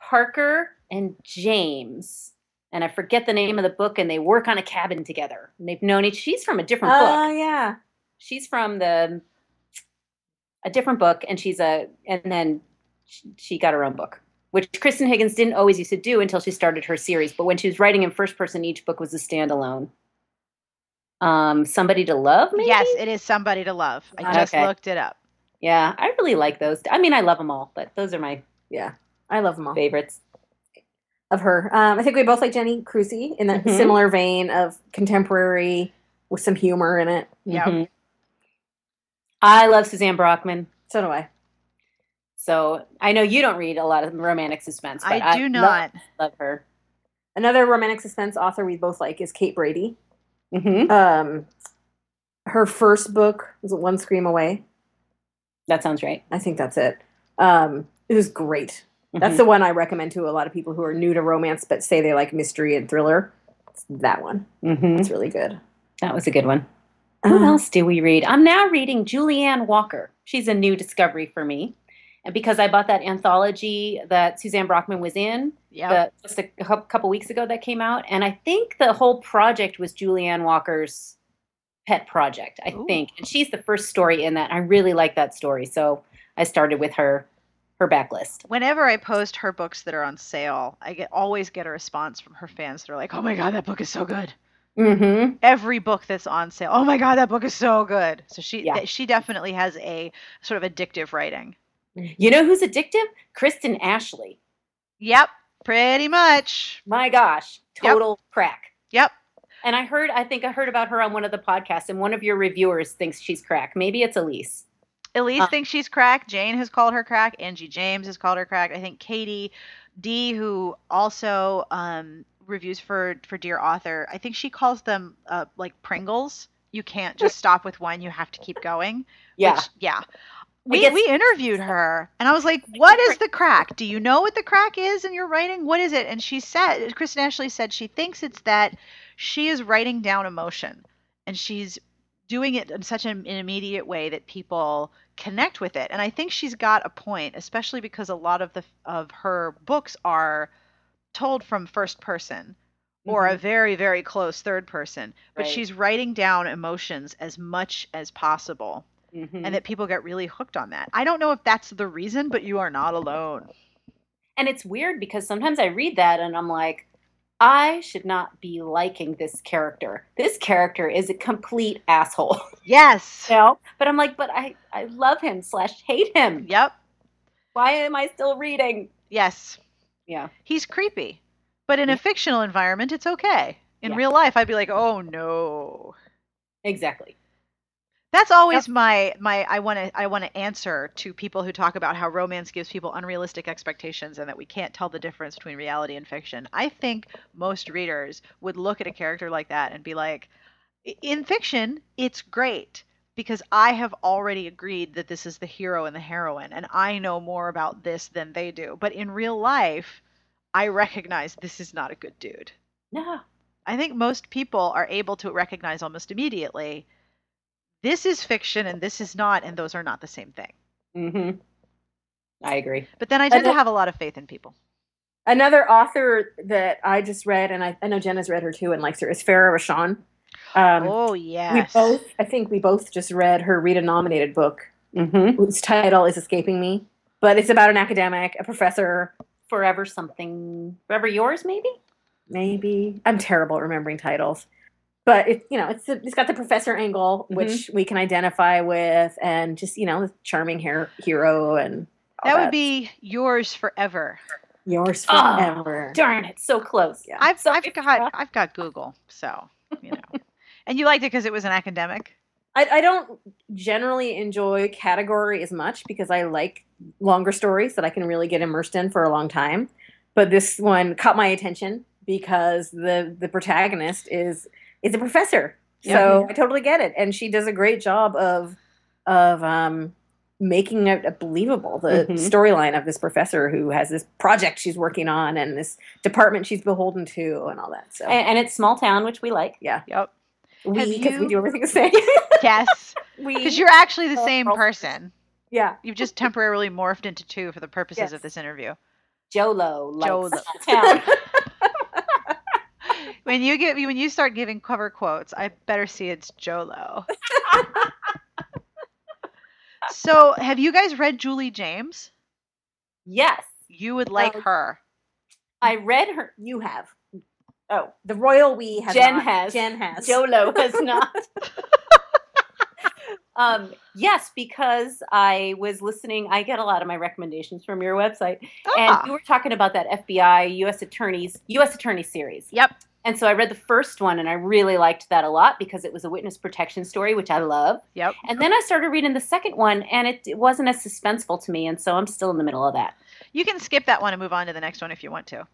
Parker and James. And I forget the name of the book, and they work on a cabin together. And they've known each. She's from a different book Oh yeah. she's from the a different book and she's a and then she, she got her own book which kristan higgins didn't always used to do until she started her series but when she was writing in first person each book was a standalone um somebody to love maybe Yes, it is somebody to love. I Okay. just looked it up. yeah i really like those i mean i love them all but those are my Yeah. I love them all. favorites Of her. Um, I think we both like Jenny Crusie in that Mhm. similar vein of contemporary with some humor in it. Yep. Mhm. i love suzanne brockmann So do I. so i know you don't read a lot of romantic suspense but I do love- not. love her Another romantic suspense author we both like is Kate Brady. hmm Um, her first book was One Scream Away. that sounds right I think that's it. Um, it was great. That's Mhm. the one I recommend to a lot of people who are new to romance but say they like mystery and thriller. It's that one. Mhm. It's really good. that was a good one Who Um, else do we read? I'm now reading Julie Ann Walker. She's a new discovery for me. And because I bought that anthology that Suzanne Brockmann was in Yep. the, just a cou- couple weeks ago that came out. And I think the whole project was Julie Ann Walker's pet project, I Ooh. think. And she's the first story in that. I really like that story. So I started with her her backlist. Whenever I post her books that are on sale, I get always get a response from her fans. They're like, "Oh my god, that book is so good." Mm-hmm. Every book that's on sale, oh my god, that book is so good. So she Yeah. she definitely has a sort of addictive writing. You know who's addictive? Kristen Ashley. Yep, pretty much. My gosh, Yep. total crack. Yep. And I heard, I think I heard about her on one of the podcasts, and one of your reviewers thinks she's crack. Maybe it's Elise. Elise Uh, thinks she's crack. Jane has called her crack. Angie James has called her crack. I think Katie D, who also um, reviews for for Dear Author, I think she calls them uh, like Pringles. You can't just (laughs) stop with one; you have to keep going. Yeah. Which, yeah. We, guess- we interviewed her and I was like, What is the crack? Do you know what the crack is in your writing? What is it? And she said, Kristen Ashley said she thinks it's that she is writing down emotion and she's doing it in such an, an immediate way that people connect with it. And I think she's got a point, especially because a lot of the of her books are told from first person or a very very close third person, but Right. she's writing down emotions as much as possible Mhm. and that people get really hooked on that. I don't know if that's the reason, but you are not alone. And it's weird because sometimes I read that and I'm like, I should not be liking this character. This character is a complete asshole. (laughs) Yes. you know? But I'm like, but I, I love him slash hate him. Yep. Why am I still reading? Yes. Yeah. He's creepy. But in a fictional environment, it's okay. In Yeah. real life, I'd be like, "Oh no." Exactly. That's always my my I want to I want to answer to people who talk about how romance gives people unrealistic expectations and that we can't tell the difference between reality and fiction. I think most readers would look at a character like that and be like, in fiction, it's great because I have already agreed that this is the hero and the heroine and I know more about this than they do. But in real life, I recognize this is not a good dude. No. I think most people are able to recognize almost immediately this is fiction and this is not, and those are not the same thing. Mm-hmm. I agree. But then I tend to have a lot of faith in people. Another author that I just read, and I, I know Jenna's read her too and likes her, is Farrah Rochon. Um, oh we both, I think we both just read her Rita nominated book, Mm-hmm. whose title is escaping me. But it's about an academic, a professor, Forever something. Forever yours, maybe? maybe. I'm terrible at remembering titles. But it, you know, it's it's got the professor angle, Mm-hmm. which we can identify with, and just you know, the charming hair, hero, and all that would be yours forever. yours Oh, forever. Darn it. So close. Yeah. I've So I've it's- got I've got Google, so you know. (laughs) and you liked it because it was an academic. I, I don't generally enjoy category as much because I like longer stories that I can really get immersed in for a long time. But this one caught my attention because the the protagonist is is a professor. So I totally get it, and she does a great job of of um, making it believable the Mhm. storyline of this professor who has this project she's working on and this department she's beholden to and all that. So And, and it's small town, which we like. Yeah. Yep. we because we do everything the same. (laughs) Yes. we Because you're actually the same person. yeah. You've just temporarily morphed into two for the purposes Yes. of this interview. Jolo Jolo. (laughs) small town. When you get when you start giving cover quotes, I better see it's Jolo. (laughs) so, have you guys read Julie James? yes, You would like No. her. I read her. You have. Oh, The royal we has Jen not. has. Jen has. Jolo has (laughs) not. um, yes, because I was listening. I get a lot of my recommendations from your website, Ah. and you were talking about that FBI U.S. Attorneys U.S. Attorney series. Yep. And so I read the first one, and I really liked that a lot because it was a witness protection story, which I love. Yep. And then I started reading the second one, and it, it wasn't as suspenseful to me, and so I'm still in the middle of that. You can skip that one and move on to the next one if you want to.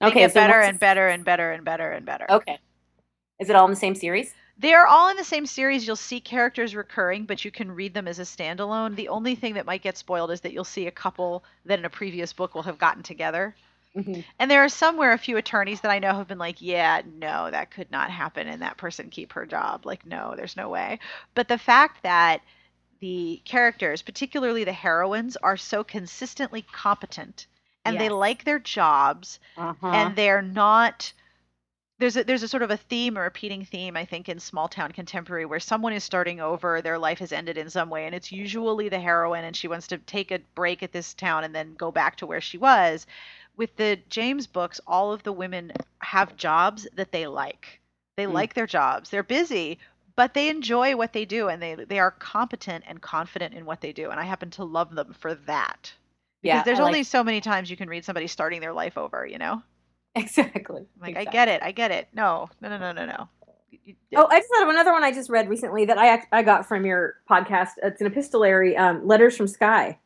They Okay, so better and better and better and better and better. Okay. Is it all in the same series? They are all in the same series. You'll see characters recurring, but you can read them as a standalone. The only thing that might get spoiled is that you'll see a couple that in a previous book will have gotten together. Mhm. And there are somewhere a few attorneys that I know have been like, yeah, no, that could not happen, and that person keep her job. Like, no, there's no way. But the fact that the characters, particularly the heroines, are so consistently competent and they like their jobs Uh-huh. and they're not there's a there's a sort of a theme a repeating theme i think in small town contemporary where someone is starting over their life has ended in some way and it's usually the heroine and she wants to take a break at this town and then go back to where she was with the james books all of the women have jobs that they like they Mm. like their jobs they're busy but they enjoy what they do and they they are competent and confident in what they do and i happen to love them for that because yeah, there's like- only so many times you can read somebody starting their life over you know (laughs) exactly. like exactly. I get it, I get it. No, no, no, no, no, no. Oh, I just thought of another one I just read recently that I I got from your podcast. It's an epistolary, um, Letters from Sky.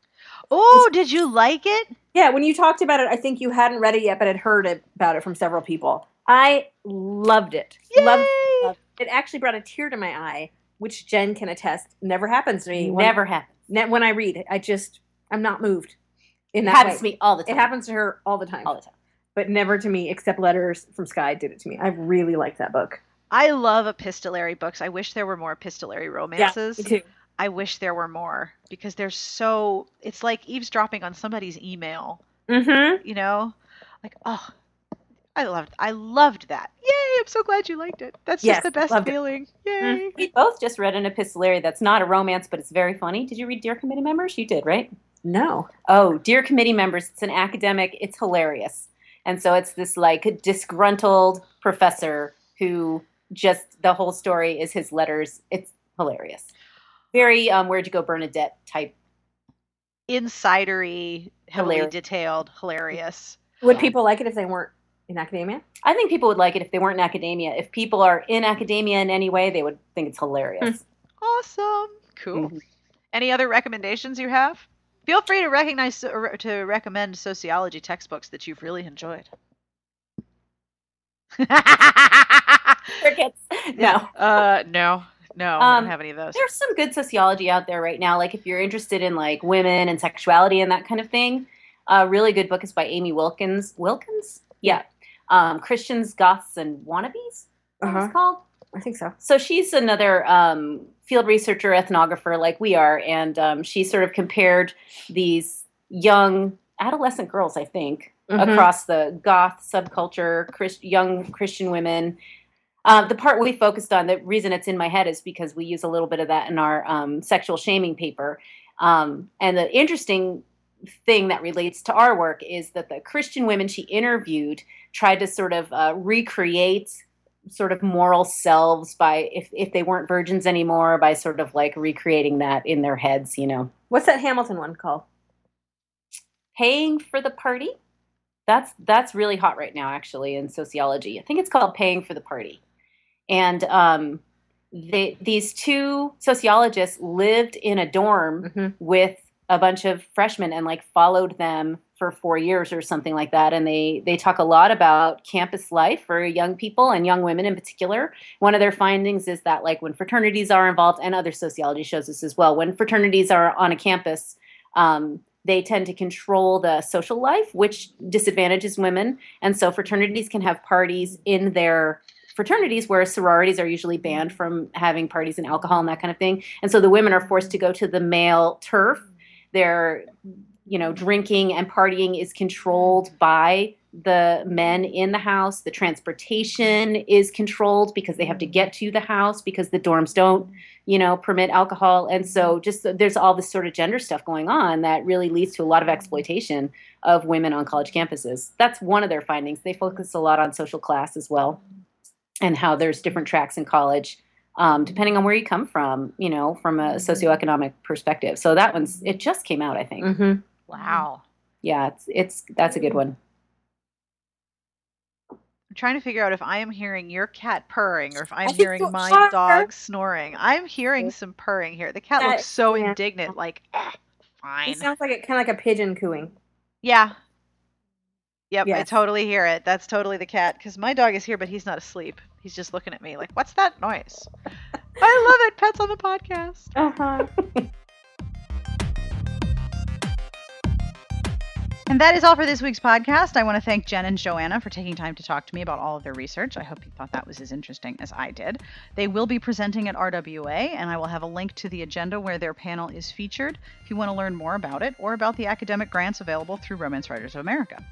Oh, did you like it? Yeah, when you talked about it, I think you hadn't read it yet, but had heard it, about it from several people. I loved it. Loved Yay! loved it. It actually brought a tear to my eye, which Jen can attest. Never happens to me. When- Never happens. ne- when I read it. I just I'm not moved. In It happens way. to me all the time. It happens to her all the time, all the time. but never to me. Except Letters from Sky did it to me. I really liked that book. I love epistolary books. I wish there were more epistolary romances. Yeah, me too. I wish there were more because they're so. It's like eavesdropping on somebody's email. Mm-hmm. You know, like oh, I loved. I loved that. Yay! I'm so glad you liked it. That's Yes, just the best loved it. feeling. Yay! We both just read an epistolary that's not a romance, but it's very funny. Did you read Dear Committee Members? You did, right? No. Oh, Dear Committee Members. It's an academic. It's hilarious. And so it's this like disgruntled professor who just the whole story is his letters. It's hilarious. Very um, where'd you go, Bernadette type. Insidery, heavily Hilarious. detailed, hilarious. Would people like it if they weren't in academia? I think people would like it if they weren't in academia. If people are in academia in any way, they would think it's hilarious. Awesome. Cool. Mhm. Any other recommendations you have? Feel free to recognize or to recommend sociology textbooks that you've really enjoyed. (laughs) Crickets. (laughs) No. Uh, no, no, I Um, don't have any of those. There's some good sociology out there right now. Like if you're interested in like women and sexuality and that kind of thing, a really good book is by Amy Wilkins. Wilkins? Yeah. Um, Christians, Goths, and Wannabes. Is that Uh-huh. it's called? I think so. So she's another um, field researcher, ethnographer, like we are, and um, she sort of compared these young adolescent girls, I think, Mhm. across the goth subculture, Christ- young Christian women. Uh, the part we focused on, the reason it's in my head is because we use a little bit of that in our um, sexual shaming paper. Um, and the interesting thing that relates to our work is that the Christian women she interviewed tried to sort of uh, recreate sort of moral selves by if, if they weren't virgins anymore by sort of like recreating that in their heads you know What's that Hamilton one called? paying for the party that's that's really hot right now actually in sociology i think it's called paying for the party and um, they, these two sociologists lived in a dorm Mhm. with a bunch of freshmen and like followed them for four years or something like that. And they they talk a lot about campus life for young people and young women in particular. One of their findings is that like when fraternities are involved and other sociology shows this as well when fraternities are on a campus um, they tend to control the social life which disadvantages women. And so fraternities can have parties in their fraternities where sororities are usually banned from having parties and alcohol and that kind of thing. And so the women are forced to go to the male turf. They're you know drinking and partying is controlled by the men in the house. The transportation is controlled because they have to get to the house because the dorms don't you know permit alcohol. And so just there's all this sort of gender stuff going on that really leads to a lot of exploitation of women on college campuses. That's one of their findings. They focus a lot on social class as well and how there's different tracks in college um, depending on where you come from, you know, from a socioeconomic perspective. So that one's it just came out, I think. Mm-hmm. Wow. Yeah, it's it's that's a good one. I'm trying to figure out if I am hearing your cat purring or if I'm think hearing you my are. dog snoring. I'm hearing some purring here. The cat That- looks so yeah. indignant, like, "Eh, fine. It sounds like it kind of like a pigeon cooing. Yeah. Yep, I totally hear it. That's totally the cat. Because my dog is here, but he's not asleep. He's just looking at me like, what's that noise? (laughs) I love it. Pets on the podcast. Uh-huh. (laughs) And that is all for this week's podcast. I want to thank Jen and Joanna for taking time to talk to me about all of their research. I hope you thought that was as interesting as I did. They will be presenting at RWA, and I will have a link to the agenda where their panel is featured if you want to learn more about it or about the academic grants available through Romance Writers of America.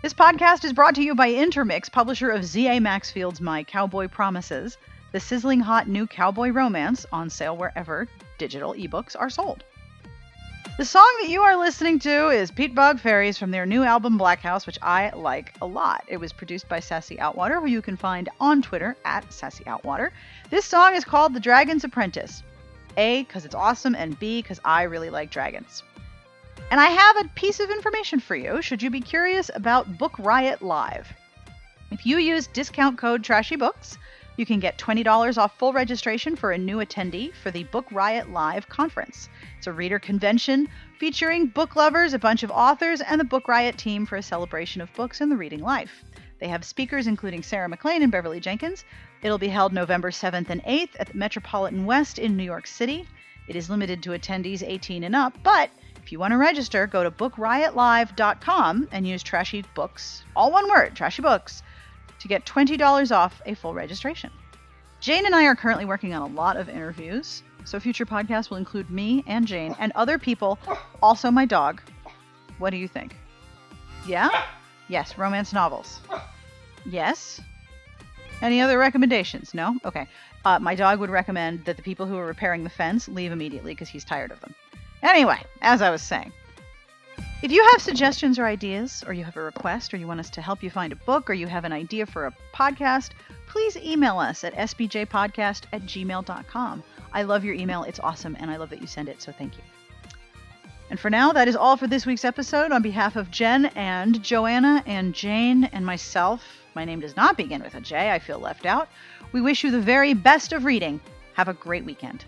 This podcast is brought to you by Intermix, publisher of Z.A. Maxfield's My Cowboy Promises, the sizzling hot new cowboy romance on sale wherever digital ebooks are sold. The song that you are listening to is Peat Bog Faeries from their new album Black House, which I like a lot. It was produced by Sassy Outwater, who you can find on Twitter at Sassy Outwater. This song is called The Dragon's Apprentice. A, because it's awesome, and B, because I really like dragons. And I have a piece of information for you should you be curious about Book Riot Live. If you use discount code Trashy Books, you can get $20 off full registration for a new attendee for the Book Riot Live conference. It's a reader convention featuring book lovers, a bunch of authors, and the Book Riot team for a celebration of books and the reading life. They have speakers including Sarah MacLean and Beverly Jenkins. It'll be held November 7th and 8th at the Metropolitan West in New York City. It is limited to attendees 18 and up, but if you want to register, go to bookriotlive.com and use Trashy Books, all one word, Trashy Books, to get $20 off a full registration. Jane and I are currently working on a lot of interviews, so future podcasts will include me and Jane and other people, also my dog. What do you think? Yeah? Yes, romance novels. Yes? Any other recommendations? No? Okay. Uh, my dog would recommend that the people who are repairing the fence leave immediately because he's tired of them. Anyway, as I was saying, if you have suggestions or ideas, or you have a request, or you want us to help you find a book, or you have an idea for a podcast, please email us at sbjpodcast at gmail.com. I love your email. It's awesome, and I love that you send it, so thank you. And for now, that is all for this week's episode. On behalf of Jen and Joanna and Jane and myself, my name does not begin with a J. I feel left out. We wish you the very best of reading. Have a great weekend.